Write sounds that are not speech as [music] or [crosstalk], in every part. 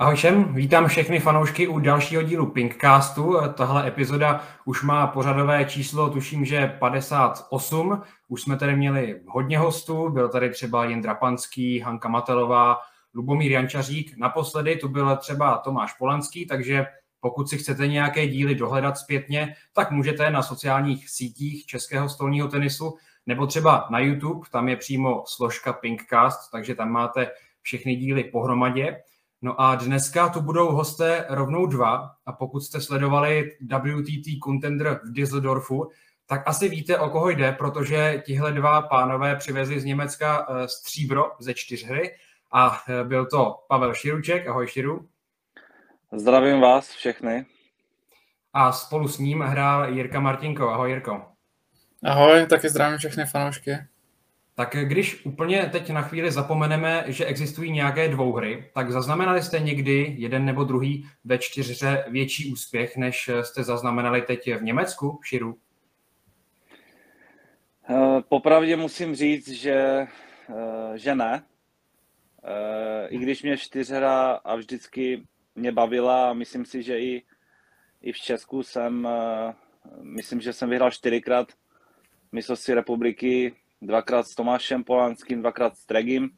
Ahoj všem, vítám všechny fanoušky u dalšího dílu Pinkcastu. Tahle epizoda už má pořadové číslo, tuším, že 58. Už jsme tady měli hodně hostů, byl tady třeba Jindra Panský, Hanka Matelová, Lubomír Jančařík. Naposledy tu byl třeba Tomáš Polanský, takže pokud si chcete nějaké díly dohledat zpětně, tak můžete na sociálních sítích českého stolního tenisu nebo třeba na YouTube, tam je přímo složka Pinkcast, takže tam máte všechny díly pohromadě. No a dneska tu budou hosté rovnou dva a pokud jste sledovali WTT Contender v Düsseldorfu, tak asi víte, o koho jde, protože tihle dva pánové přivezli z Německa eh, stříbro ze čtyřhry a eh, byl to Pavel Širuček, ahoj Širu. Zdravím vás všechny. A spolu s ním hrál Jirka Martinko, ahoj Jirko. Ahoj, taky zdravím všechny fanoušky. Tak když úplně teď na chvíli zapomeneme, že existují nějaké dvouhry, tak zaznamenali jste někdy jeden nebo druhý ve čtyřře větší úspěch, než jste zaznamenali teď v Německu, Širu? Eh, popravdě musím říct, že, eh, že ne. Eh, I když mě čtyřhra a vždycky mě bavila a myslím si, že i, i v Česku jsem, myslím, že jsem vyhrál čtyřikrát mistrovství republiky dvakrát s Tomášem Polanským, dvakrát s Tregim,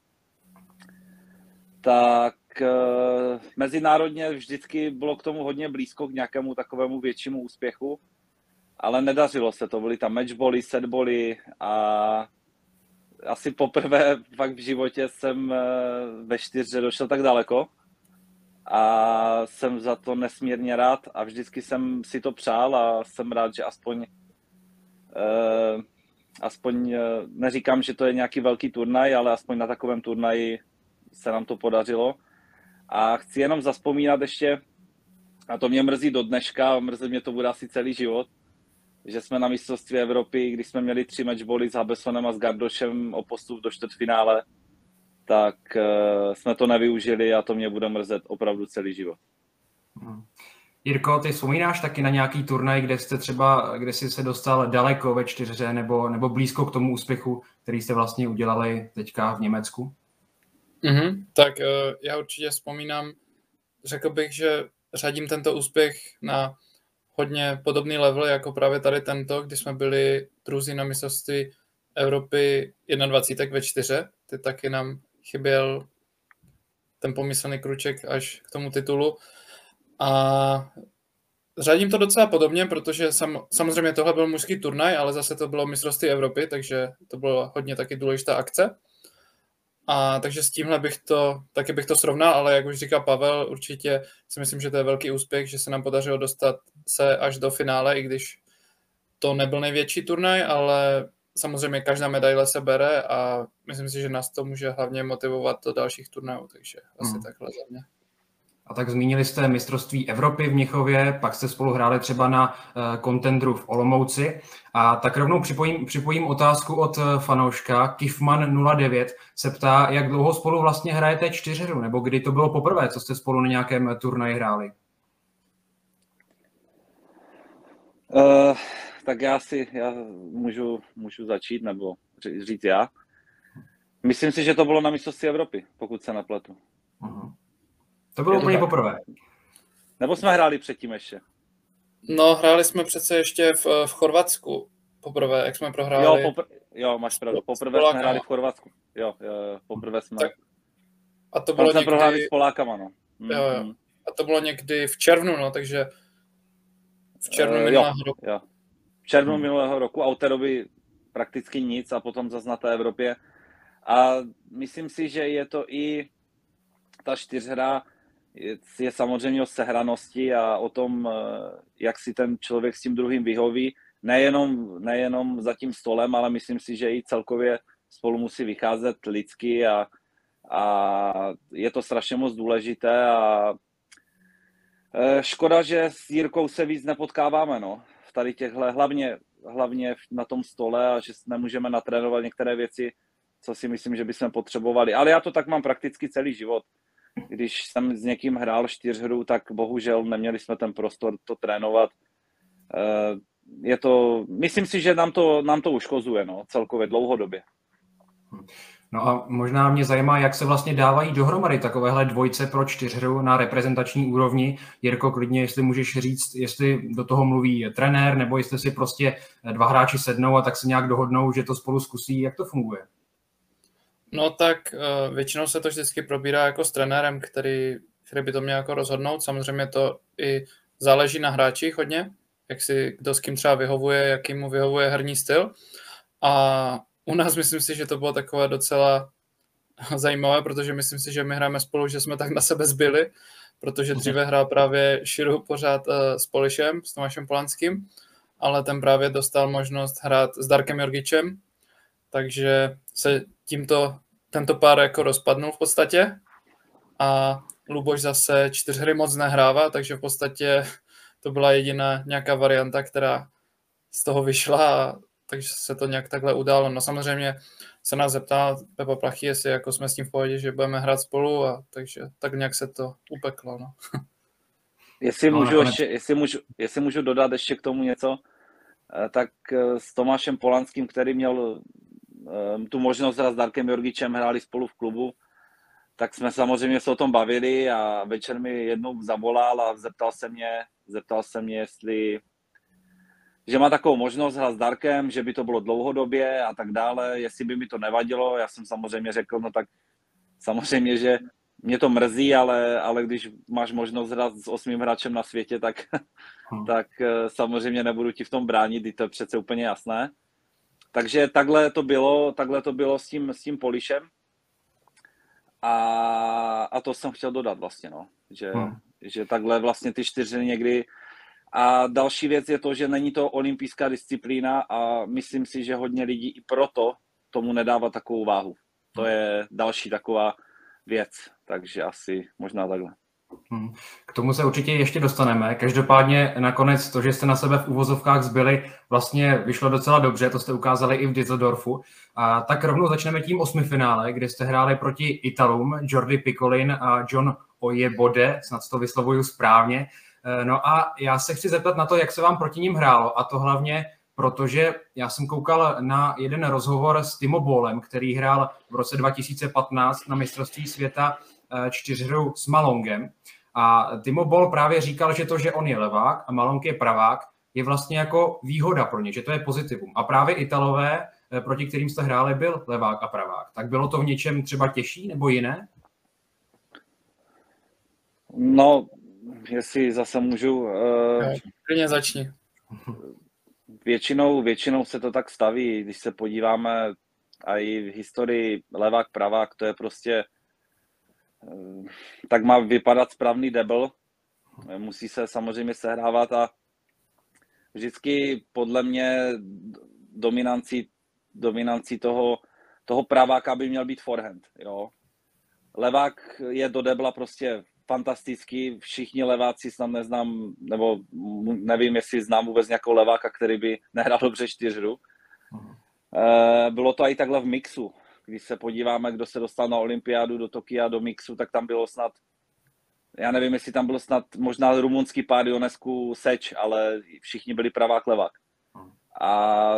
tak uh, mezinárodně vždycky bylo k tomu hodně blízko, k nějakému takovému většímu úspěchu, ale nedařilo se to. Byly tam matchboly, setboly a asi poprvé fakt v životě jsem uh, ve čtyřře došel tak daleko a jsem za to nesmírně rád a vždycky jsem si to přál a jsem rád, že aspoň uh, aspoň eh, neříkám, že to je nějaký velký turnaj, ale aspoň na takovém turnaji se nám to podařilo. A chci jenom zaspomínat ještě, a to mě mrzí do dneška, a mrzí mě to bude asi celý život, že jsme na mistrovství Evropy, když jsme měli tři matchboly s Habesonem a s Gardošem o postup do čtvrtfinále, tak uh, jsme to nevyužili a to mě bude mrzet opravdu celý život. Hmm. Jirko, ty vzpomínáš taky na nějaký turnaj, kde jste třeba, kde jsi se dostal daleko ve čtyřře nebo, nebo blízko k tomu úspěchu, který jste vlastně udělali teďka v Německu? Mm-hmm, tak uh, já určitě vzpomínám, řekl bych, že řadím tento úspěch na hodně podobný level jako právě tady tento, kdy jsme byli druzí na mistrovství Evropy 21 ve čtyře. Ty taky nám chyběl ten pomyslný kruček až k tomu titulu. A řadím to docela podobně, protože sam, samozřejmě tohle byl mužský turnaj, ale zase to bylo mistrovství Evropy, takže to bylo hodně taky důležitá akce. A takže s tímhle bych to, taky bych to srovnal, ale jak už říká Pavel, určitě si myslím, že to je velký úspěch, že se nám podařilo dostat se až do finále, i když to nebyl největší turnaj, ale samozřejmě každá medaile se bere a myslím si, že nás to může hlavně motivovat do dalších turnajů, takže asi hmm. takhle za mě. A tak zmínili jste mistrovství Evropy v Měchově, pak jste spolu hráli třeba na kontendru v Olomouci. A tak rovnou připojím, připojím otázku od eh, fanouška. Kifman09 se ptá, jak dlouho spolu vlastně hrajete čtyřhru, nebo kdy to bylo poprvé, co jste spolu na nějakém turnaji hráli? Uh, tak já si já můžu, můžu začít, nebo říct já. Myslím si, že to bylo na mistrovství Evropy, pokud se napletu. Uh-huh. To bylo úplně poprvé. Nebo jsme hráli předtím ještě? No, hráli jsme přece ještě v, v Chorvatsku poprvé, jak jsme prohráli. Jo, popr- jo máš pravdu. Poprvé jsme hráli v Chorvatsku. Jo, jo, jo poprvé jsme. Tak, a to bylo někdy... prohráli s Polákama, no. Mm, jo, jo. A to bylo někdy v červnu, no, takže v červnu uh, minulého jo, roku. Jo. V červnu hmm. minulého roku a od té doby prakticky nic a potom zase na té Evropě. A myslím si, že je to i ta čtyřhra je, je samozřejmě o sehranosti a o tom, eh, jak si ten člověk s tím druhým vyhoví. Nejenom, nejenom za tím stolem, ale myslím si, že i celkově spolu musí vycházet lidsky a, a je to strašně moc důležité a eh, škoda, že s Jirkou se víc nepotkáváme, no. Tady těchhle, hlavně, hlavně na tom stole a že nemůžeme natrénovat některé věci, co si myslím, že bychom potřebovali. Ale já to tak mám prakticky celý život když jsem s někým hrál čtyřhru, tak bohužel neměli jsme ten prostor to trénovat. je to, myslím si, že nám to, nám to uškozuje, no, celkově dlouhodobě. No a možná mě zajímá, jak se vlastně dávají dohromady takovéhle dvojce pro čtyřhru na reprezentační úrovni. Jirko, klidně, jestli můžeš říct, jestli do toho mluví trenér, nebo jestli si prostě dva hráči sednou a tak se nějak dohodnou, že to spolu zkusí, jak to funguje? No tak eh, většinou se to vždycky probírá jako s trenérem, který, který by to měl jako rozhodnout. Samozřejmě to i záleží na hráčích hodně, jak si kdo s kým třeba vyhovuje, jaký mu vyhovuje herní styl. A u nás myslím si, že to bylo takové docela zajímavé, protože myslím si, že my hrajeme spolu, že jsme tak na sebe zbyli, protože dříve hrál právě Širu pořád uh, s Polišem, s Tomášem Polanským, ale ten právě dostal možnost hrát s Darkem Jorgičem, takže se tímto tento pár jako rozpadnul v podstatě a Luboš zase čtyř hry moc nehrává, takže v podstatě to byla jediná nějaká varianta, která z toho vyšla a takže se to nějak takhle událo. No samozřejmě se nás zeptá Pepa Plachy, jestli jako jsme s tím v pohodě, že budeme hrát spolu a takže tak nějak se to upeklo. No. [laughs] Jestli, no, můžu ještě, jestli, můžu, jestli můžu dodat ještě k tomu něco, eh, tak eh, s Tomášem Polanským, který měl eh, tu možnost hrát s Darkem Jorgičem, hráli spolu v klubu, tak jsme samozřejmě se o tom bavili a večer mi jednou zavolal a zeptal se mě, zeptal se mě, jestli že má takovou možnost hrát s Darkem, že by to bylo dlouhodobě a tak dále, jestli by mi to nevadilo, já jsem samozřejmě řekl, no tak samozřejmě, že mě to mrzí, ale, ale když máš možnost hrát s osmým hráčem na světě, tak, hmm. tak eh, samozřejmě nebudu ti v tom bránit, to je přece úplně jasné. Takže takhle to bylo, takhle to bylo s tím, s tím Polišem. A, a to jsem chtěl dodat vlastně, no. Že, hmm. že takhle vlastně ty čtyři někdy a další věc je to, že není to olympijská disciplína a myslím si, že hodně lidí i proto tomu nedává takovou váhu. To je další taková věc, takže asi možná takhle. Hmm. K tomu se určitě ještě dostaneme. Každopádně nakonec to, že jste na sebe v úvozovkách zbyli, vlastně vyšlo docela dobře, to jste ukázali i v Düsseldorfu. A tak rovnou začneme tím osmifinále, kde jste hráli proti Italům, Jordi Picolin a John Ojebode, snad to vyslovuju správně. Eh, no a já se chci zeptat na to, jak se vám proti ním hrálo a to hlavně protože já jsem koukal na jeden rozhovor s Timo Bolem, který hrál v roce 2015 na mistrovství světa eh, čtyřhru s Malongem. A Timo Bol právě říkal, že to, že on je levák a Malong je pravák, je vlastně jako výhoda pro ně, že to je pozitivum. A právě Italové, eh, proti kterým jste hráli, byl levák a pravák. Tak bylo to v něčem třeba těžší nebo jiné? No, jestli zase můžu... Uh, Klidně začni. Většinou, většinou se to tak staví, když se podíváme a i v historii levák, pravák, to je prostě uh, tak má vypadat správný debl. Musí se samozřejmě sehrávat a vždycky podle mě dominancí, dominancí toho, toho praváka by měl být forehand. Jo. Levák je do debla prostě fantastický, všichni leváci snad neznám, nebo nevím, jestli znám vůbec nějakou leváka, který by nehrál dobře čtyřhru. Uh-huh. Bylo to i takhle v mixu. Když se podíváme, kdo se dostal na olympiádu do Tokia, do mixu, tak tam bylo snad, já nevím, jestli tam byl snad možná rumunský pár Ionesku Seč, ale všichni byli pravák levák. A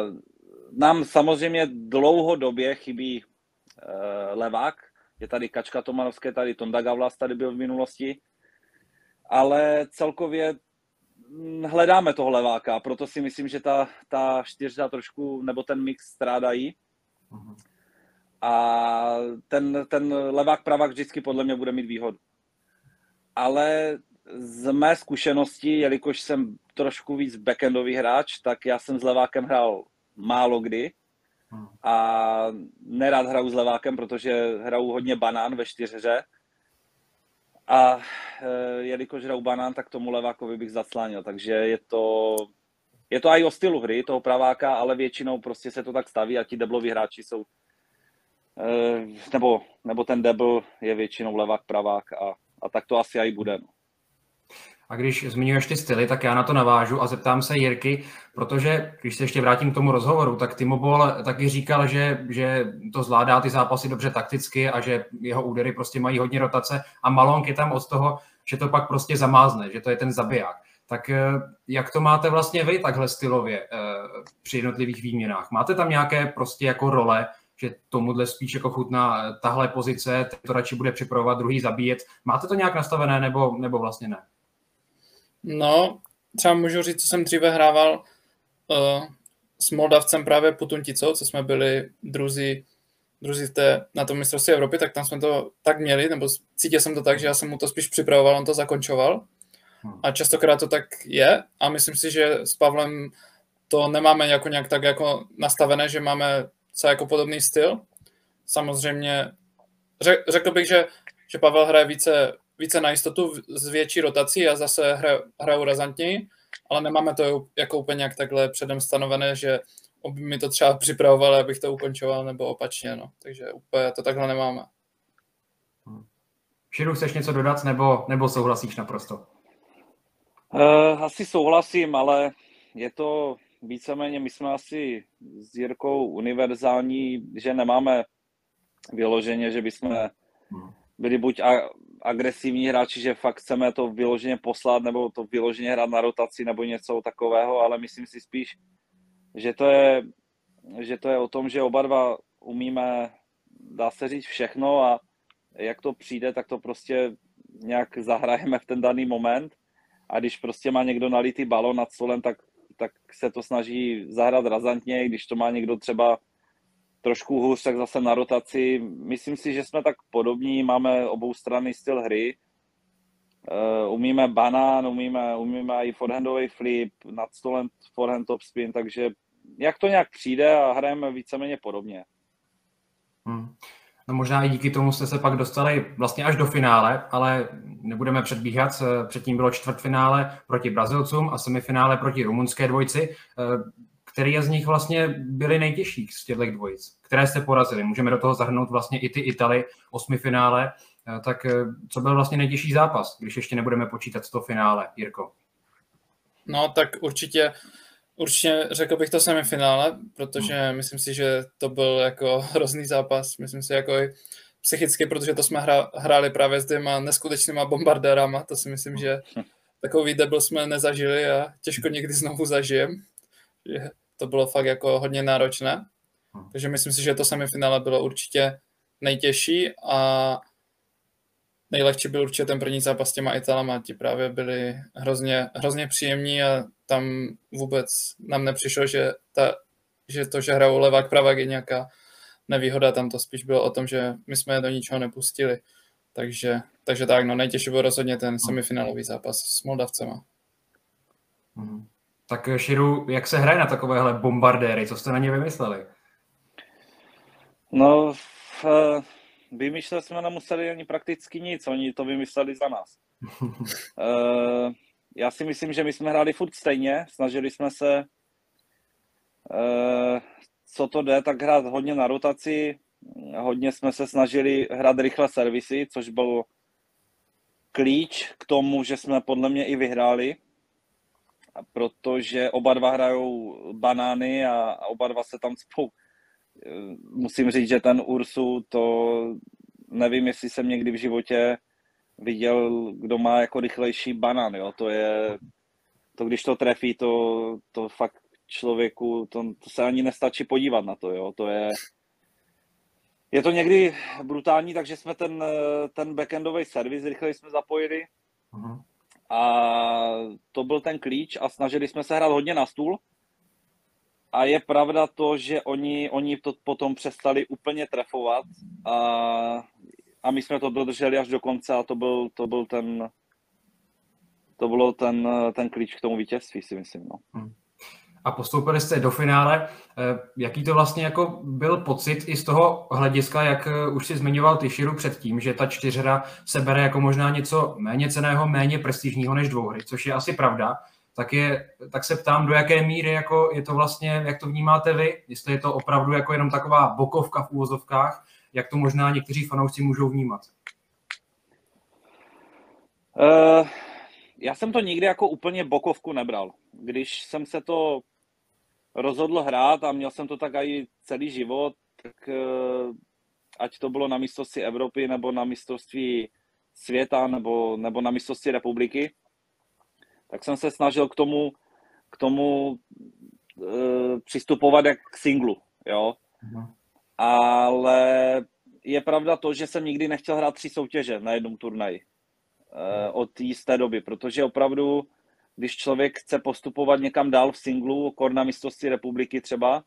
nám samozřejmě dlouhodobě chybí uh, levák, je tady Kačka Tomanovské, tady Tonda Gavlas tady byl v minulosti, ale celkově hm, hledáme toho leváka, proto si myslím, že ta, ta čtyřka trošku, nebo ten mix strádají. A ten, ten levák pravák vždycky podle mě bude mít výhodu. Ale z mé zkušenosti, jelikož jsem trošku víc backendový hráč, tak já jsem s levákem hrál málo kdy a nerad hraju s levákem, protože hraju hodně banán ve čtyřhře. A e, jelikož hraju banán, tak tomu levákovi bych zaclánil. Takže je to, je to i o stylu hry toho praváka, ale většinou prostě se to tak staví a ti debloví hráči jsou e, nebo, nebo ten debl je většinou levák, pravák a, a tak to asi i bude. No. A když zmiňuješ ty styly, tak já na to navážu a zeptám se Jirky, protože když se ještě vrátím k tomu rozhovoru, tak Timo Bol taky říkal, že, že to zvládá ty zápasy dobře takticky a že jeho údery prostě mají hodně rotace a Malonk je tam od toho, že to pak prostě zamázne, že to je ten zabiják. Tak jak to máte vlastně vy takhle stylově při jednotlivých výměnách? Máte tam nějaké prostě jako role, že tomuhle spíš jako chutná tahle pozice, to radši bude připravovat, druhý zabíjet. Máte to nějak nastavené nebo, nebo vlastně ne? No, třeba můžu říct, co jsem dříve hrával uh, s Moldavcem právě Putunticou, co jsme byli druzí, druzí v té, na tom mistrovství Evropy, tak tam jsme to tak měli, nebo cítil jsem to tak, že já jsem mu to spíš připravoval, on to zakončoval. Hmm. A častokrát to tak je a myslím si, že s Pavlem to nemáme jako nějak tak jako nastavené, že máme co jako podobný styl. Samozřejmě řekl bych, že, že Pavel hraje více, více na jistotu s větší rotací a zase hra, hraju razantněji, ale nemáme to jako úplně jak takhle předem stanovené, že by mi to třeba připravovali, abych to ukončoval, nebo opačně, no. Takže úplně to takhle nemáme. Hmm. Širu, chceš něco dodat, nebo, nebo souhlasíš naprosto? Uh, asi souhlasím, ale je to víceméně, my jsme asi s Jirkou univerzální, že nemáme vyloženě, že bychom hmm. byli buď agresivní hráči, že fakt chceme to vyloženě poslat, nebo to vyloženě hrát na rotaci, nebo něco takového, ale myslím si spíš, že to je, že to je o tom, že oba dva umíme, dá se říct, všechno a jak to přijde, tak to prostě nějak zahrajeme v ten daný moment. A když prostě má někdo nalitý balon nad stolem, tak, tak se to snaží zahrát razantně, když to má někdo třeba trošku hůř, tak zase na rotaci. Myslím si, že jsme tak podobní, máme obou strany styl hry. Uh, umíme banán, umíme, umíme i forehandový flip, nad stolem forehand top spin, takže jak to nějak přijde a hrajeme víceméně podobně. Hmm. No možná i díky tomu jste se pak dostali vlastně až do finále, ale nebudeme předbíhat. Předtím bylo čtvrtfinále proti Brazilcům a semifinále proti rumunské dvojci. Který z nich vlastně byly nejtěžší z těchto dvojic, které jste porazili. Můžeme do toho zahrnout vlastně i ty Italy, osmi finále. Eh, tak eh, co byl vlastně nejtěžší zápas, když ještě nebudeme počítat to finále, Jirko? No tak určitě, určitě řekl bych to semifinále, protože hmm. myslím si, že to byl jako [laughs] hrozný zápas. Myslím si jako i psychicky, protože to jsme hra, hráli právě s dvěma neskutečnýma bombardérama, to si myslím, že [laughs] takový debl jsme nezažili a těžko někdy znovu zažijem. Že to bylo fakt jako hodně náročné. Hm. Takže myslím si, že to semifinále bylo určitě nejtěžší a nejlehčí byl určitě ten první zápas s těma Italama. Ti právě byli hrozně, hrozně příjemní a tam vůbec nám nepřišlo, že, ta, že to, že hrajou levák, pravák je nějaká nevýhoda. Tam to spíš bylo o tom, že my jsme je do ničeho nepustili. Takže, takže tak, no nejtěžší byl rozhodně ten semifinálový zápas s Moldavcema. Mm. Tak Širu, jak se hraje na takovéhle bombardéry? Co jste na ně vymysleli? No, v, vymýšlet jsme nemuseli ani prakticky nic, oni to vymysleli za nás. uh, [laughs] já si myslím, že my jsme hráli furt stejně, snažili jsme se, co to jde, tak hrát hodně na rotaci, hodně jsme se snažili hrát rychle servisy, což byl klíč k tomu, že jsme podle mě i vyhráli, protože oba dva hrajou banány a, oba dva se tam spou. Musím říct, že ten Ursu, to nevím, jestli jsem někdy v životě viděl, kdo má jako rychlejší banán, jo, to je, to když to trefí, to, to fakt člověku, to, to se ani nestačí podívat na to, jo, to je, je to někdy brutální, takže jsme ten, ten backendový servis rychleji jsme zapojili. Uh-huh. A to byl ten klíč a snažili jsme se hrát hodně na stůl. A je pravda to, že oni, oni to potom přestali úplně trefovat a, a my jsme to dodrželi až do konce a to byl, to byl ten, to bylo ten, ten klíč k tomu vítězství, si myslím. No. Hmm a postoupili jste do finále. Eh, jaký to vlastně jako byl pocit i z toho hlediska, jak eh, už si zmiňoval Tyširu předtím, že ta čtyřhra se bere jako možná něco méně ceného, méně prestižního než dvouhry, což je asi pravda. Tak, je, tak se ptám, do jaké míry jako je to vlastně, jak to vnímáte vy, jestli je to opravdu jako jenom taková bokovka v úvozovkách, jak to možná někteří fanoušci můžou vnímat. Uh, já jsem to nikdy jako úplně bokovku nebral. Když jsem se to rozhodl hrát a měl jsem to tak i celý život, tak eh, ať to bylo na mistrovství Evropy nebo na mistrovství světa nebo, nebo na mistrovství republiky, tak jsem se snažil k tomu, k tomu e, přistupovat jak k singlu, jo. Uh-huh. Ale je pravda to, že jsem nikdy nechtěl hrát tři soutěže na jednom turnaji e, od jisté doby, protože opravdu, když člověk chce postupovat někam dál v singlu, korna mistrovství republiky třeba,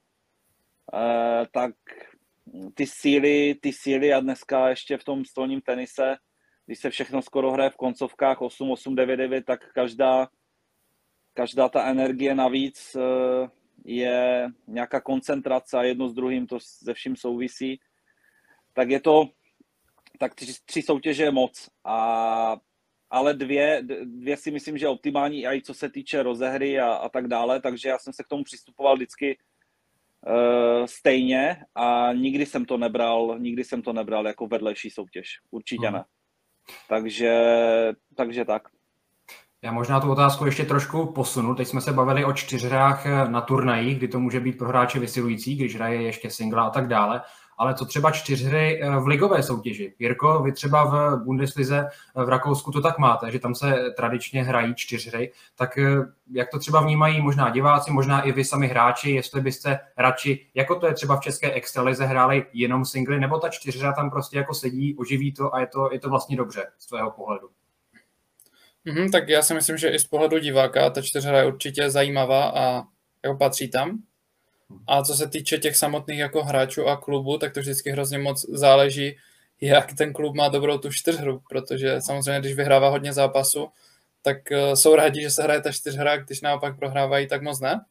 e, tak ty síly, ty síly a dneska ještě v tom stolním tenise, když se všechno skoro hraje v koncovkách 8, 8, 9, 9, tak každá, každá ta energie navíc eh, je nějaká koncentrace a jedno s druhým to se vším souvisí, tak je to, tak tři, tři soutěže je moc. A, ale dvě, dvě si myslím, že optimální i co se týče rozehry a, a tak dále, takže já jsem se k tomu přistupoval vždycky uh, stejně a nikdy jsem to nebral, nikdy jsem to nebral jako vedlejší soutěž. Určitě hmm. ne. Takže, takže tak. Já možná tu otázku ještě trošku posunu. Teď jsme se bavili o čtyřhrách eh, na turnajích, kdy to může být pro hráče vysilující, když hraje ještě singla a tak dále ale co třeba čtyřhry eh, v ligové soutěži? Jirko, vy třeba v Bundeslize eh, v Rakousku to tak máte, že tam se tradičně hrají čtyřhry, tak eh, jak to třeba vnímají možná diváci, možná i vy sami hráči, jestli byste radši, jako to je třeba v české extralize, hráli jenom singly, nebo ta čtyřhra tam prostě jako sedí, oživí to a je to, je to vlastně dobře z tvého pohledu? Mm-hmm, tak já si myslím, že i z pohledu diváka ta čtyřhra je určitě zajímavá a jako patří tam. A co se týče těch samotných jako hráčů a klubu, tak to vždycky hrozně moc záleží, jak ten klub má dobrou tu čtyřhru, protože samozřejmě, když vyhrává hodně zápasu, tak uh, jsou rádi, že se hraje ta čtyřhra, když naopak prohrávají, tak moc ne.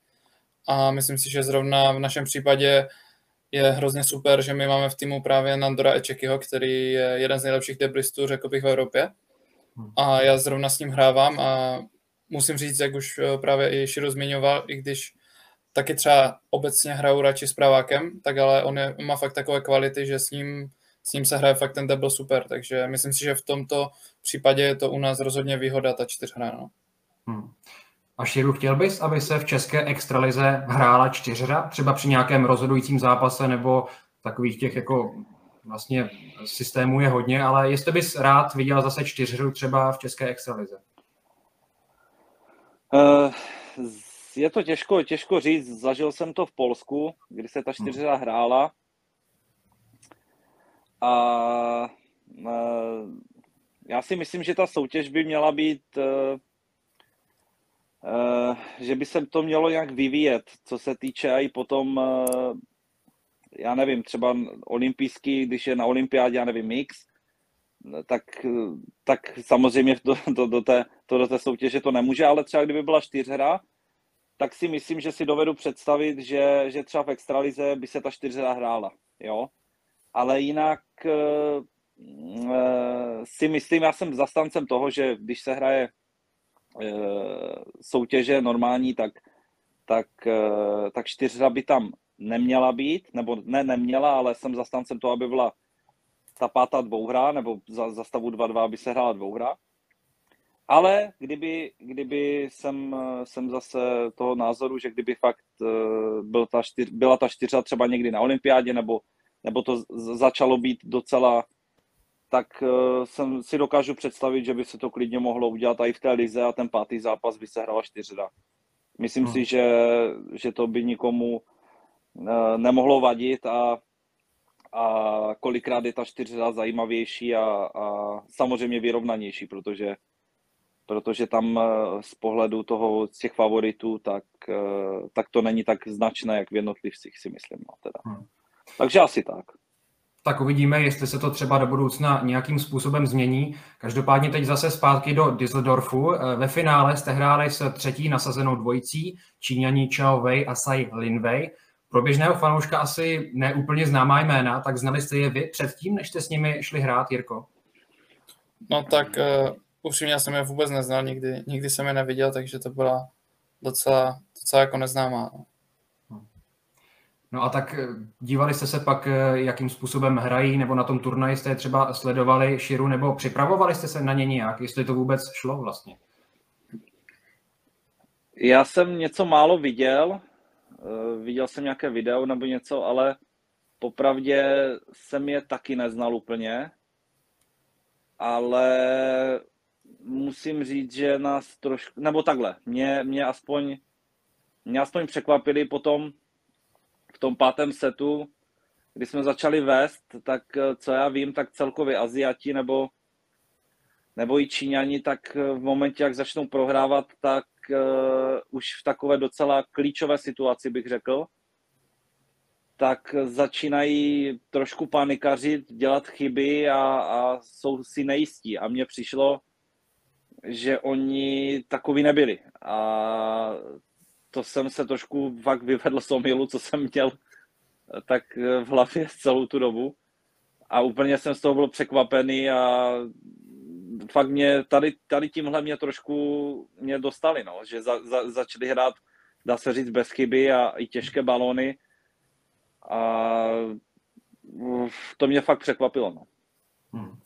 A myslím si, že zrovna v našem případě je hrozně super, že my máme v týmu právě Nandora Ečekyho, který je jeden z nejlepších deblistů, řekl bych, v Evropě. Hmm. A já zrovna s ním hrávám a musím říct, jak už eh, právě i Širo zmiňoval, i když taky třeba obecně hraju radši s pravákem, tak ale on, je, on má fakt takové kvality, že s ním, s ním se hraje fakt ten double super, takže myslím si, že v tomto případě je to u nás rozhodně výhoda ta čtyřhra. No. Hmm. A Širu, chtěl bys, aby se v české extralize hrála čtyřhra, třeba při nějakém rozhodujícím zápase nebo takových těch jako vlastně systémů je hodně, ale jestli bys rád viděl zase čtyřhru třeba v české extralize? Uh, je to těžko, těžko říct. Zažil jsem to v Polsku, kdy se ta hmm. čtyřhra hrála. A, a já si myslím, že ta soutěž by měla být, uh, uh, že by se to mělo nějak vyvíjet, co se týče i potom, já nevím, třeba olympijský, když je na olympiádě, já nevím, mix, tak, tak samozřejmě do, do, do, té, to do té soutěže to nemůže, ale třeba kdyby byla čtyřhra, tak si myslím, že si dovedu představit, že, že třeba v extralize by se ta čtyřhra hrála, jo. Ale jinak e, si myslím, já jsem zastancem toho, že když se hraje e, soutěže normální, tak, tak, e, tak čtyřhra by tam neměla být, nebo ne neměla, ale jsem zastancem toho, aby byla ta pátá dvouhra, nebo za, za stavu 2-2 by se hrála dvouhra. Ale kdyby, kdyby jsem, jsem zase toho názoru, že kdyby fakt eh, byl ta čtyř, byla ta čtyřa třeba někdy na olympiádě, nebo, nebo to začalo být docela, tak eh, jsem si dokážu představit, že by se to klidně mohlo udělat i v té lize a ten pátý zápas by se hrala čtyřra. Myslím hmm. si, že, že to by nikomu eh, nemohlo vadit a, a kolikrát je ta čtyřra zajímavější a, a samozřejmě vyrovnanější, protože protože tam eh, z pohledu toho, z těch favoritů, tak, eh, tak to není tak značné, jak v jednotlivcích si myslím. No, teda. Hmm. Takže asi tak. Tak uvidíme, jestli se to třeba do budoucna nějakým způsobem změní. Každopádně teď zase zpátky do Düsseldorfu. Eh, ve finále jste hráli s třetí nasazenou dvojicí, Číňaní Chao Wei a Sai Linwei. Pro běžného fanouška asi neúplně známá jména, tak znali jste je vy předtím, než jste s nimi šli hrát, Jirko? No tak upřímně já jsem je vůbec neznal, nikdy, nikdy jsem je neviděl, takže to byla docela, docela jako neznámá. No. No a tak eh, dívali jste se pak, eh, jakým způsobem hrají, nebo na tom turnaji jste třeba sledovali Širu, nebo připravovali jste se na ně nějak, jestli to vůbec šlo vlastně? Já jsem něco málo viděl, eh, viděl jsem nějaké video nebo něco, ale popravdě jsem je taky neznal úplně, ale musím říct, že nás trošku, nebo takhle, mě, mě aspoň, mě aspoň překvapili potom v tom pátém setu, kdy jsme začali vést, tak co já vím, tak celkově Aziati nebo, nebo i Číňani, tak v momentě, jak začnou prohrávat, tak uh, už v takové docela klíčové situaci bych řekl, tak začínají trošku panikařit, dělat chyby a, a jsou si nejistí. A mně přišlo, že oni takový nebyli. A to jsem se trošku fakt vyvedl z omilu, co jsem měl tak v hlavě celou tu dobu. A úplně jsem z toho byl překvapený a fakt mě tady, tady tímhle mě trošku mě dostali, no, že za, za, začali hrát, dá se říct, bez chyby a i těžké balóny a to mě fakt překvapilo. No. Hmm.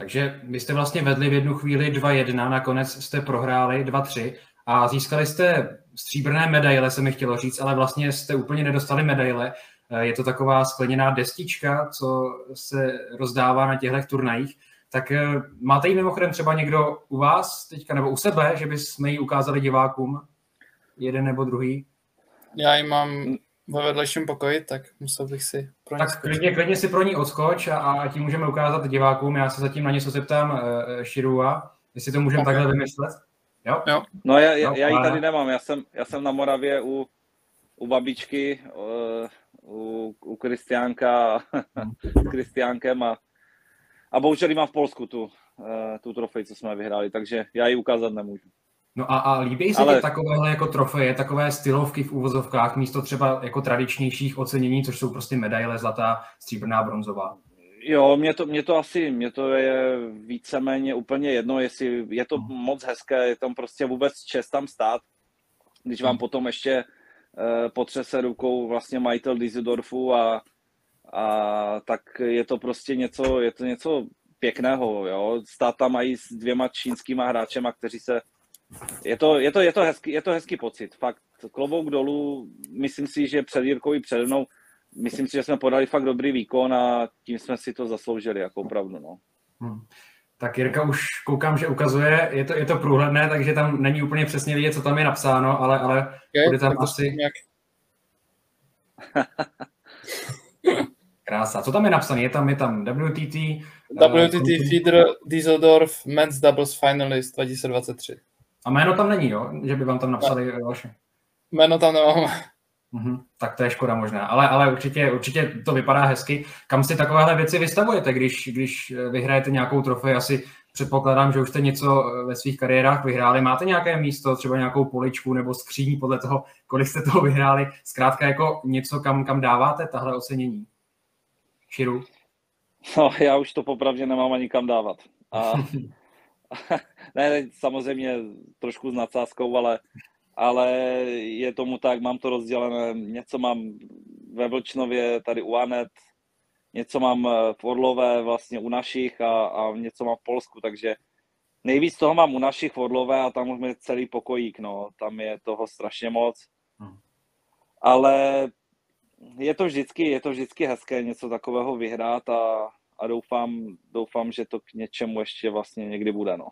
Takže vy jste vlastně vedli v jednu chvíli 2-1, nakonec jste prohráli 2-3 a získali jste stříbrné medaile, se mi chtělo říct, ale vlastně jste úplně nedostali medaile. Eh, je to taková skleněná destička, co se rozdává na těchto turnajích. Tak eh, máte ji mimochodem třeba někdo u vás teďka, nebo u sebe, že bychom ji ukázali divákům? Jeden nebo druhý? Já ji mám ve vedlejším pokoji, tak musel bych si pro ní Tak klidně, klidně si pro ní odskoč a, a tím můžeme ukázat divákům. Já se zatím na něco zeptám uh, Shirua, jestli to můžeme okay. takhle vymyslet. Jo? jo. No já, já, já ji tady nemám, já jsem, já jsem na Moravě u, u babičky, uh, u, u Kristiánka, [laughs] s Kristiánkem a, a bohužel mám v Polsku tu, uh, tu trofej, co jsme vyhráli, takže já ji ukázat nemůžu. No a, a líbí se Ale... takovéhle jako trofeje, takové stylovky v úvozovkách, místo třeba jako tradičnějších ocenění, což jsou prostě medaile zlatá, stříbrná, bronzová. Jo, mě to, mě to asi, mě to je víceméně úplně jedno, jestli je to hmm. moc hezké, je tam prostě vůbec čest tam stát, když vám hmm. potom ještě uh, potřese rukou vlastně majitel Düsseldorfu a, a tak je to prostě něco, je to něco pěkného, jo, stát tam mají s dvěma čínskýma hráčema, kteří se je to, je, to, je, to hezký, je to hezký pocit. Fakt klobouk dolů, myslím si, že před Jirkou i přede mnou, myslím si, že jsme podali fakt dobrý výkon a tím jsme si to zasloužili, jako opravdu. No. Hmm. Tak Jirka už koukám, že ukazuje, je to, je to průhledné, takže tam není úplně přesně vidět, co tam je napsáno, ale, ale je, bude tam asi... Nějak... [laughs] Krása. Co tam je napsané? Je tam, je tam WTT... WTT uh, Feeder Dieseldorf Men's Doubles Finalist 2023. A jméno tam není, jo? Že by vám tam napsali vaše. Jméno tam nemám. Mm-hmm, tak to je škoda možná, ale, ale určitě, určitě to vypadá hezky. Kam si takovéhle věci vystavujete, když, když vyhrajete nějakou trofej? Asi předpokládám, že už jste něco ve svých kariérách vyhráli. Máte nějaké místo, třeba nějakou poličku nebo skříň podle toho, kolik jste toho vyhráli? Zkrátka jako něco, kam, kam dáváte tahle ocenění? Širu? No, já už to popravdě nemám ani kam dávat. A [laughs] ne, samozřejmě trošku s nadsázkou, ale, ale je tomu tak, mám to rozdělené, něco mám ve Vlčnově, tady u Anet, něco mám v Orlové vlastně u našich a, a něco mám v Polsku, takže nejvíc toho mám u našich v Orlové a tam už je celý pokojík, no, tam je toho strašně moc. Hmm. Ale je to vždycky, je to vždycky hezké něco takového vyhrát a, a doufám, doufám, že to k něčemu ještě vlastně někdy bude. No.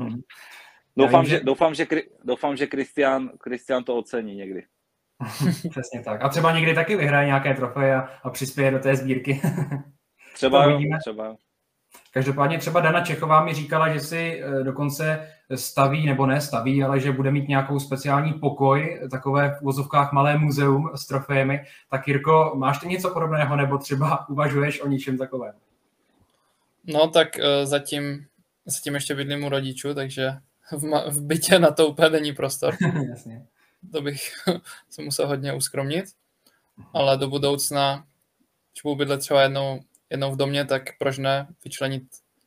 Mm-hmm. [laughs] doufám, že, doufám, že, doufám, že Kristián, Kristián to ocení někdy. [laughs] Přesně tak. A třeba někdy taky vyhraje nějaké trofeje a, a přispěje do té sbírky. [laughs] třeba, jo, třeba. Každopádně třeba Dana Čechová mi říkala, že si eh, dokonce staví, nebo ne staví, ale že bude mít nějakou speciální pokoj, takové v vozovkách malé muzeum s trofejemi. Tak Jirko, máš ty něco podobného, nebo třeba uvažuješ o něčem takovém? No tak uh, zatím, zatím ještě bydlím u rodičů, takže v, ma- v bytě na to úplně není prostor. [laughs] Jasně. To bych [laughs] se musel hodně uskromnit, ale do budoucna, když budu bydlet třeba jednou, jednou v domě, tak proč ne vyčlenit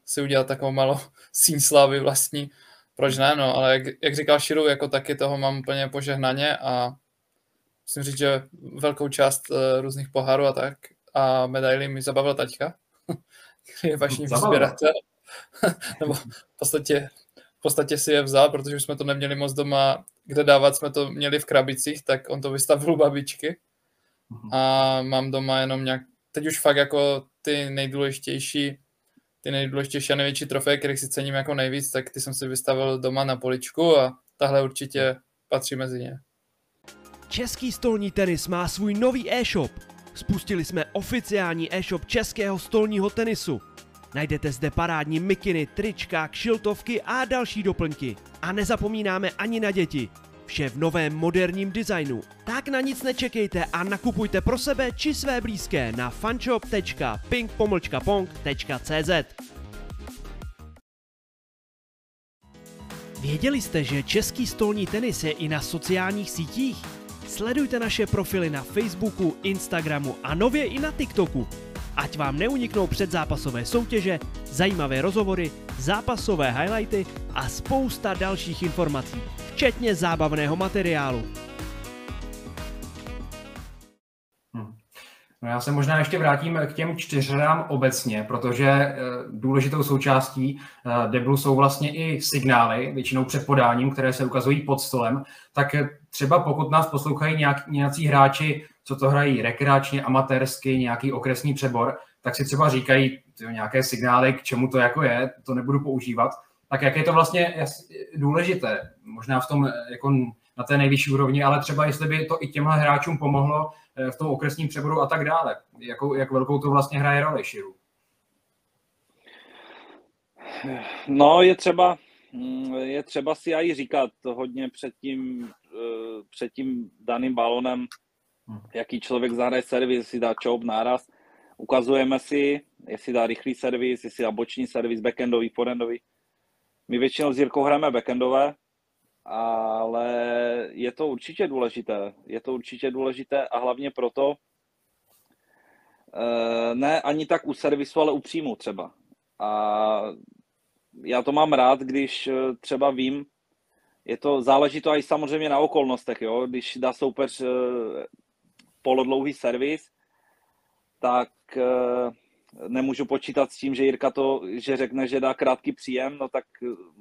si udělat takovou malou [laughs] síň slávy vlastní, proč ne, no, ale jak, jak říkal Širu, jako taky toho mám úplně požehnaně a musím říct, že velkou část uh, různých pohárů a tak a medailí mi zabavil taťka, [laughs] je vaší sběratel. [laughs] Nebo v podstatě, v podstatě si je vzal, protože už jsme to neměli moc doma, kde dávat jsme to měli v krabicích, tak on to vystavil u babičky. Mhm. A mám doma jenom nějak, teď už fakt jako ty nejdůležitější ty nejdůležitější a největší trofeje, kterých si cením jako nejvíc, tak ty jsem si vystavil doma na poličku a tahle určitě patří mezi ně. Český stolní tenis má svůj nový e-shop. Spustili jsme oficiální e-shop českého stolního tenisu. Najdete zde parádní mikiny, trička, kšiltovky a další doplňky. A nezapomínáme ani na děti. Vše v novém moderním designu. Tak na nic nečekejte a nakupujte pro sebe či své blízké na fanshop.ping-pong.cz Věděli jste, že český stolní tenis je i na sociálních sítích? Sledujte naše profily na Facebooku, Instagramu a nově i na TikToku. Ať vám neuniknou předzápasové soutěže, zajímavé rozhovory, zápasové highlighty a spousta dalších informací, včetně zábavného materiálu. No já se možná ještě vrátím k těm čtyřhrám obecně, protože e, důležitou součástí e, deblu jsou vlastně i signály, většinou před podáním, které se ukazují pod stolem. Tak třeba pokud nás poslouchají nějak, nějací hráči, co to hrají rekreačně, amatérsky, nějaký okresní přebor, tak si třeba říkají tyjo, nějaké signály, k čemu to jako je, to nebudu používat. Tak jak je to vlastně důležité, možná v tom jako na té nejvyšší úrovni, ale třeba jestli by to i těmhle hráčům pomohlo eh, v tom okresním přeboru a tak dále. Jakou, jak velkou to vlastně hraje roli, Širu? No, je třeba, mm, je třeba si i říkat hodně před tím, před tím daným balonem, hmm. jaký člověk zahraje servis, jestli dá chop, náraz. Ukazujeme si, jestli dá rychlý servis, jestli dá boční servis, backendový, forehandový. My většinou s Jirkou hrajeme backendové, ale je to určitě důležité. Je to určitě důležité a hlavně proto, eh, ne ani tak u servisu, ale u příjmu třeba. A já to mám rád, když eh, třeba vím, je to, záleží to i samozřejmě na okolnostech, jo? když dá soupeř eh, polodlouhý servis, tak nemůžu počítat s tím, že Jirka to, že řekne, že dá krátký příjem, no tak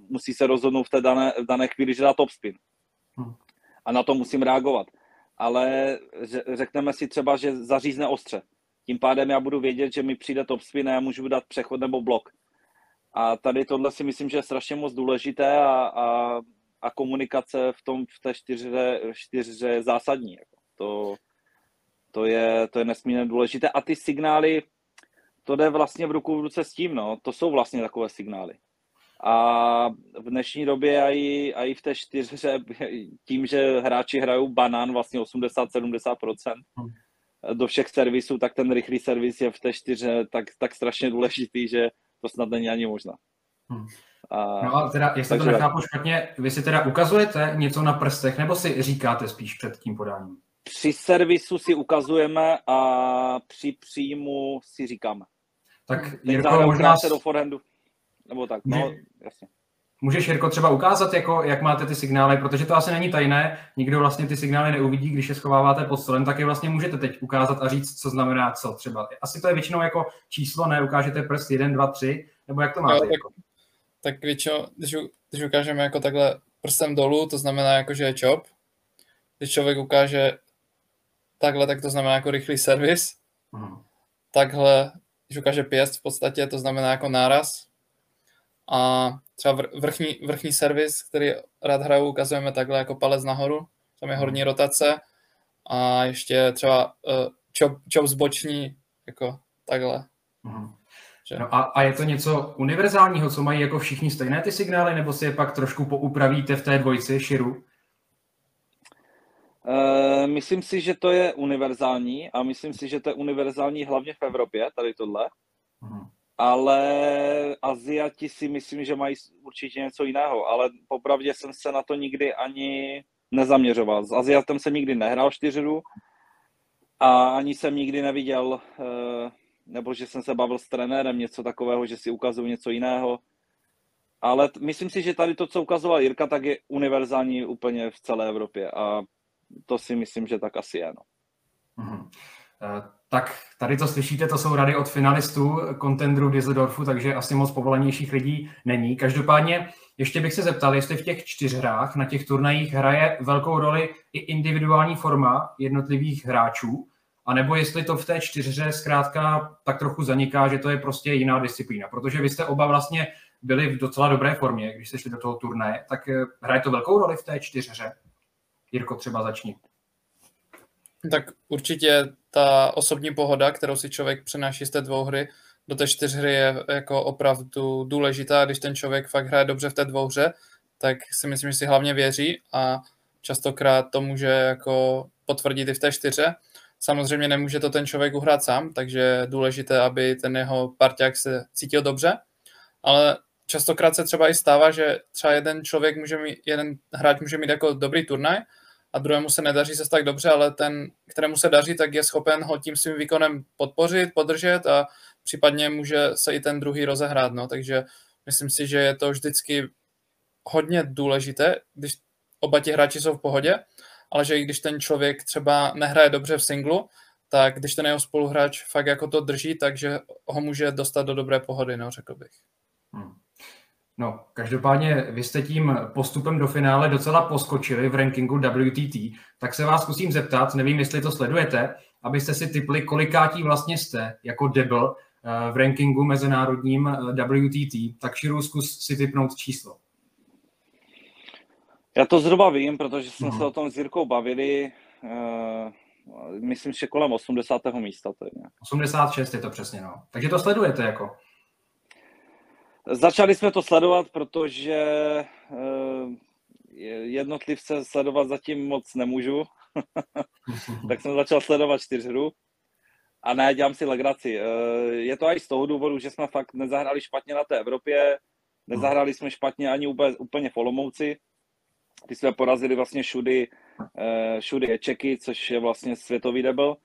musí se rozhodnout v té dané, v dané chvíli, že dá top spin. Hmm. A na to musím reagovat. Ale řekneme si třeba, že zařízne ostře. Tím pádem já budu vědět, že mi přijde top spin a já můžu dát přechod nebo blok. A tady tohle si myslím, že je strašně moc důležité a, a, a komunikace v tom v té čtyřře, čtyřře je zásadní. Jako. To, to, je, to je nesmírně důležité. A ty signály, to jde vlastně v ruku v ruce s tím, no. To jsou vlastně takové signály. A v dnešní době i, i v té čtyřře, tím, že hráči hrajou banán vlastně 80-70% hmm. do všech servisů, tak ten rychlý servis je v té čtyře tak, tak strašně důležitý, že to snad není ani možná. Hmm. A, no a teda, jestli to nechápu špatně, vy si teda ukazujete něco na prstech, nebo si říkáte spíš před tím podáním? Při servisu si ukazujeme a při příjmu si říkáme. Tak Jirko, možná... se do forehandu. Nebo tak, no, jasně. Můžeš, Jirko, třeba ukázat, jako, jak máte ty signály, protože to asi není tajné, nikdo vlastně ty signály neuvidí, když je schováváte pod stolem, tak je vlastně můžete teď ukázat a říct, co znamená co třeba. Asi to je většinou jako číslo, ne, ukážete prst 1, 2, 3, nebo jak to máte? Jo, tak, jako? Tak většinou, když, když ukážeme jako takhle prstem dolů, to znamená jako, že je chop. Když člověk ukáže takhle, tak to znamená jako rychlý servis. Uh-huh. Takhle, když ukáže pěst v podstatě, to znamená jako náraz a třeba vrchní, vrchní servis, který rád hraju, ukazujeme takhle jako palec nahoru, tam je horní rotace a ještě třeba uh, chop, chop zboční, jako takhle. Uh-huh. No a, a je to něco univerzálního, co mají jako všichni stejné ty signály, nebo si je pak trošku poupravíte v té dvojci širu? Uh, myslím si, že to je univerzální a myslím si, že to je univerzální hlavně v Evropě, tady tohle. Uh-huh ale Aziati si myslím, že mají určitě něco jiného, ale popravdě jsem se na to nikdy ani nezaměřoval. S Aziatem jsem nikdy nehrál čtyřru a ani jsem nikdy neviděl, eh, nebo že jsem se bavil s trenérem něco takového, že si ukazují něco jiného. Ale myslím si, že tady to, co ukazoval Jirka, tak je univerzální úplně v celé Evropě a to si myslím, že tak asi je. No. Mm-hmm. Tak tady to slyšíte, to jsou rady od finalistů kontendru Düsseldorfu, takže asi moc povolenějších lidí není. Každopádně ještě bych se zeptal, jestli v těch čtyř hrách na těch turnajích hraje velkou roli i individuální forma jednotlivých hráčů, a nebo jestli to v té čtyřře zkrátka tak trochu zaniká, že to je prostě jiná disciplína. Protože vy jste oba vlastně byli v docela dobré formě, když jste šli do toho turnaje, tak eh, hraje to velkou roli v té čtyřře? Jirko, třeba začni. Tak určitě ta osobní pohoda, kterou si člověk přenáší z té dvouhry do té čtyřhry je jako opravdu důležitá. Když ten člověk fakt hraje dobře v té dvouhře, tak si myslím, že si hlavně věří a častokrát to může jako potvrdit i v té čtyře. Samozřejmě nemůže to ten člověk uhrát sám, takže je důležité, aby ten jeho parťák se cítil dobře, ale častokrát se třeba i stává, že třeba jeden člověk může mít, jeden hráč může mít jako dobrý turnaj a druhému se nedaří se tak dobře, ale ten, kterému se daří, tak je schopen ho tím svým výkonem podpořit, podržet a případně může se i ten druhý rozehrát. No. Takže myslím si, že je to vždycky hodně důležité, když oba ti hráči jsou v pohodě, ale že i když ten člověk třeba nehraje dobře v singlu, tak když ten jeho spoluhráč fakt jako to drží, takže ho může dostat do dobré pohody, no, řekl bych. Hmm. No, každopádně vy jste tím postupem do finále docela poskočili v rankingu WTT, tak se vás zkusím zeptat, nevím, jestli to sledujete, abyste si typli, kolikátí vlastně jste jako debl eh, v rankingu mezinárodním eh, WTT, tak Širu zkus si typnout číslo. Já to zhruba vím, protože jsme hmm. se o tom s Jirkou bavili, uh, myslím, že kolem 80. místa. To je 86 je to přesně, no. Takže to sledujete jako? Začali jsme to sledovat, protože uh, jednotlivce sledovat zatím moc nemůžu. [laughs] tak jsem začal sledovat čtyřhru. A ne, dělám si legraci. Uh, je to i z toho důvodu, že jsme fakt nezahrali špatně na té Evropě, nezahrali jsme špatně ani úplně, úplně v Olomouci, ty jsme porazili vlastně všudy, všudy Čeky, což je vlastně světový debel.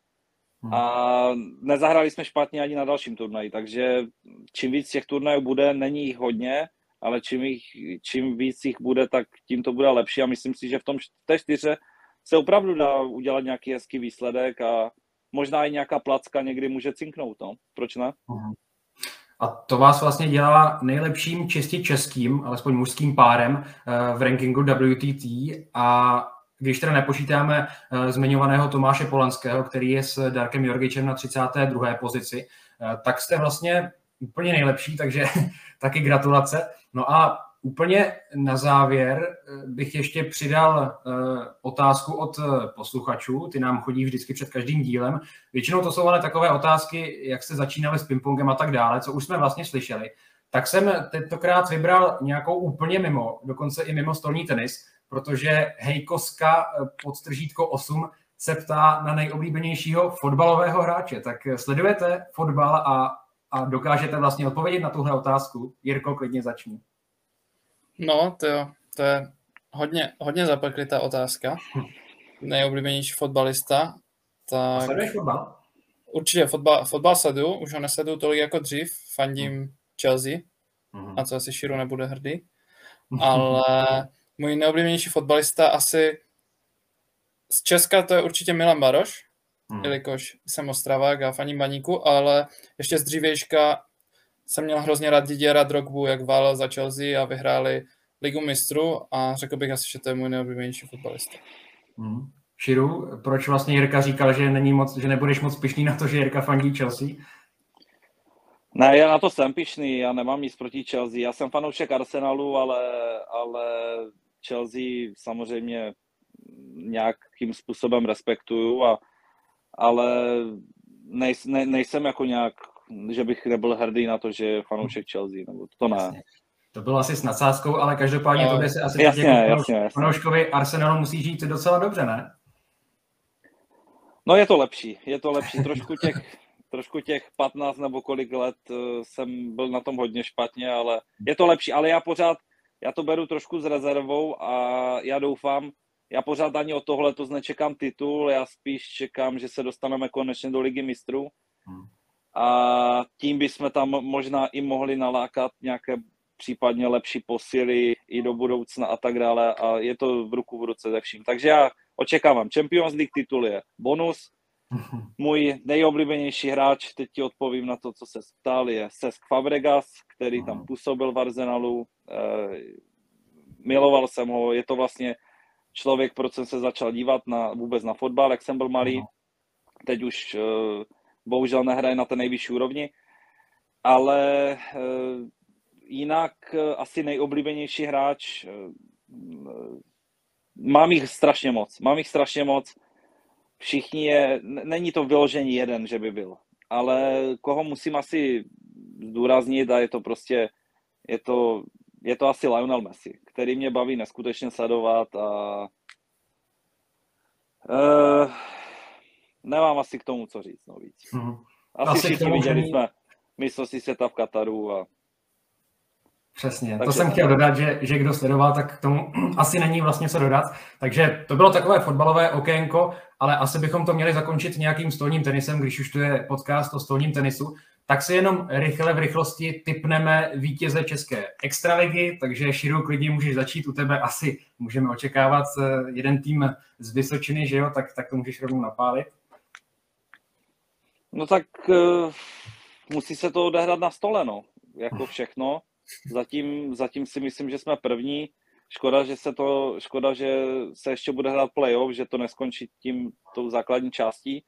Hmm. A nezahrali jsme špatně ani na dalším turnaji, takže čím víc těch turnajů bude, není jich hodně, ale čím, jich, čím víc jich bude, tak tím to bude lepší a myslím si, že v tom v té čtyře se opravdu dá udělat nějaký hezký výsledek a možná i nějaká placka někdy může cinknout, no. Proč ne? Hmm. A to vás vlastně dělá nejlepším čistě českým, alespoň mužským párem eh, v rankingu WTT a když teda nepočítáme eh, zmiňovaného Tomáše Polanského, který je s Darkem Jorgičem na 32. pozici, eh, tak jste vlastně úplně nejlepší, takže [laughs] taky gratulace. No a Úplně na závěr eh, bych ještě přidal eh, otázku od eh, posluchačů, ty nám chodí vždycky před každým dílem. Většinou to jsou ale takové otázky, jak jste začínali s pingpongem a tak dále, co už jsme vlastně slyšeli. Tak jsem tentokrát vybral nějakou úplně mimo, dokonce i mimo stolní tenis, protože Hejkoska pod tržítko 8 se ptá na nejoblíbenějšího fotbalového hráče. Tak sledujete fotbal a, a dokážete vlastně odpovědět na tuhle otázku? Jirko, klidně začni. No, to jo, to je hodně, hodně zapeklitá otázka. Nejoblíbenější fotbalista. Tak... Sleduješ fotbal? Určitě fotbal, fotbal sleduju, už ho nesleduju tolik jako dřív, fandím hmm. Chelsea, hmm. a co asi Širu nebude hrdý. [laughs] Ale můj nejoblíbenější fotbalista asi z Česka to je určitě Milan Baroš, hmm. jelikož jsem Ostravák a faním baníku, ale ještě z dřívějška jsem měl hrozně rád Didiera Drogbu, jak válel za Chelsea a vyhráli ligu mistrů a řekl bych asi, že to je můj nejoblíbenější fotbalista. Hmm. Širu, proč vlastně Jirka říkal, že, není moc, že nebudeš moc pišný na to, že Jirka fandí Chelsea? Ne, já na to jsem pišný, já nemám nic proti Chelsea. Já jsem fanoušek Arsenalu, ale, ale Chelsea samozřejmě nějakým způsobem respektuju, a, ale nej, ne, nejsem jako nějak že bych nebyl hrdý na to, že je fanoušek Chelsea, nebo to ne. Jasně. To bylo asi s nadsázkou, ale každopádně no, to by se asi jasně, jasně, jasně. fanouškovi Arsenalu musí žít docela dobře, ne? No je to lepší, je to lepší. Trošku těch, [laughs] trošku těch 15 nebo kolik let eh, jsem byl na tom hodně špatně, ale je to lepší. Ale já pořád, já to beru trošku s rezervou a já doufám, já pořád ani od tohle to nečekám titul, já spíš čekám, že se dostaneme konečně do ligy mistrů. A tím bychom tam možná i mohli nalákat nějaké případně lepší posily i do budoucna a tak dále a je to v ruku v ruce ze vším. Takže já očekávám, Champions League titul je bonus, [laughs] můj nejoblíbenější hráč, teď ti odpovím na to, co se ptal, je Cesc Fabregas, který tam působil v Arsenalu. E, miloval jsem ho, je to vlastně člověk, proč jsem se začal dívat na, vůbec na fotbal, jak jsem byl malý. teď už uh, bohužel nehraje na té nejvyšší úrovni, ale uh, jinak uh, asi nejoblíbenější hráč, uh, mám jich strašně moc, mám jich strašně moc, všichni je, není to vyložení jeden, že by byl, ale koho musím asi zdůraznit a je to prostě, je to, je to asi Lionel Messi, který mě baví neskutečně sledovat a uh, nemám asi k tomu co říct, no víc. Mm-hmm. Asi, asi všichni viděli jsme mistrovství světa v Kataru a Přesně, Takže... to jsem chtěl dodat, že, že kdo sledoval, tak k tomu [clears throat] asi není vlastně co dodat. Takže to bylo takové fotbalové okénko, ale asi bychom to měli zakončit nějakým stolním tenisem, když už to je podcast o stolním tenisu. Tak si jenom rychle v rychlosti typneme vítěze České extraligy, takže Širu klidně můžeš začít u tebe. Asi můžeme očekávat eh, jeden tým z Vysočiny, že jo, tak, tak to můžeš rovnou napálit. No tak uh, musí se to odehrát na stole, no, jako všechno. Zatím, zatím si myslím, že jsme první. Škoda, že se to, škoda, že se ještě bude hrát playoff, že to neskončí tím tou základní částí.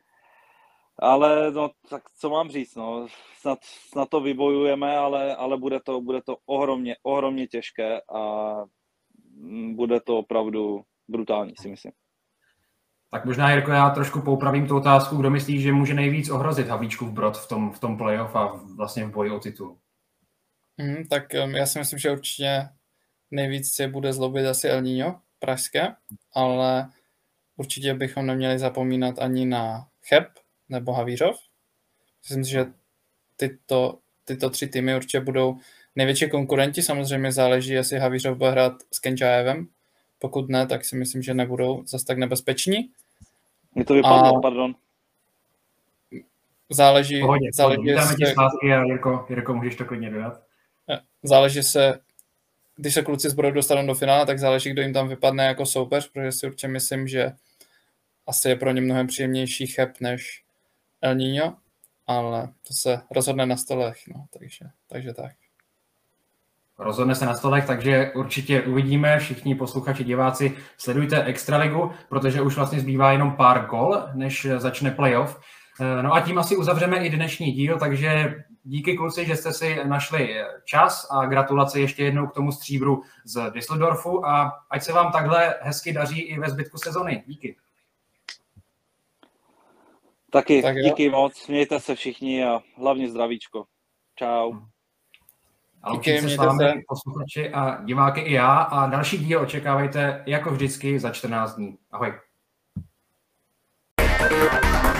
Ale no, tak co mám říct, no, snad, snad to vybojujeme, ale, ale bude, to, bude to ohromně, ohromně těžké a bude to opravdu brutální, si myslím. Tak možná, Jirko, já trošku poupravím tu otázku, kdo myslí, že může nejvíc ohrozit v brod v tom, v tom playoff a vlastně v boji o titul. Hmm, tak um, já si myslím, že určitě nejvíc si bude zlobit asi El Niño pražské, ale určitě bychom neměli zapomínat ani na Cheb nebo Havířov. Myslím si, že tyto, tyto tři týmy určitě budou největší konkurenti. Samozřejmě záleží, jestli Havířov bude hrát s Kenčájevem. Pokud ne, tak si myslím, že nebudou zase tak nebezpeční. Mi to vypadlo, a... pardon. Záleží, Pohodě, záleží pohodě. Zpátky a Jirko, Jirko, můžeš to klidně dodat. Záleží se, když se kluci z Brodu dostanou do finále, tak záleží, kdo jim tam vypadne jako soupeř, protože si určitě myslím, že asi je pro ně mnohem příjemnější cheb než El Niño, ale to se rozhodne na stolech, no, takže, takže tak. Rozhodne se na stolech, takže určitě uvidíme, všichni posluchači, diváci, sledujte Extraligu, protože už vlastně zbývá jenom pár gol, než začne playoff. No a tím asi uzavřeme i dnešní díl, takže díky kluci, že jste si našli čas a gratulace ještě jednou k tomu stříbru z Düsseldorfu a ať se vám takhle hezky daří i ve zbytku sezony. Díky. Taky tak díky jo. moc, mějte se všichni a hlavně zdravíčko. Čau. A díky, se s vámi se. posluchači a diváky i já a další díl očekávejte jako vždycky za 14 dní. Ahoj. thank you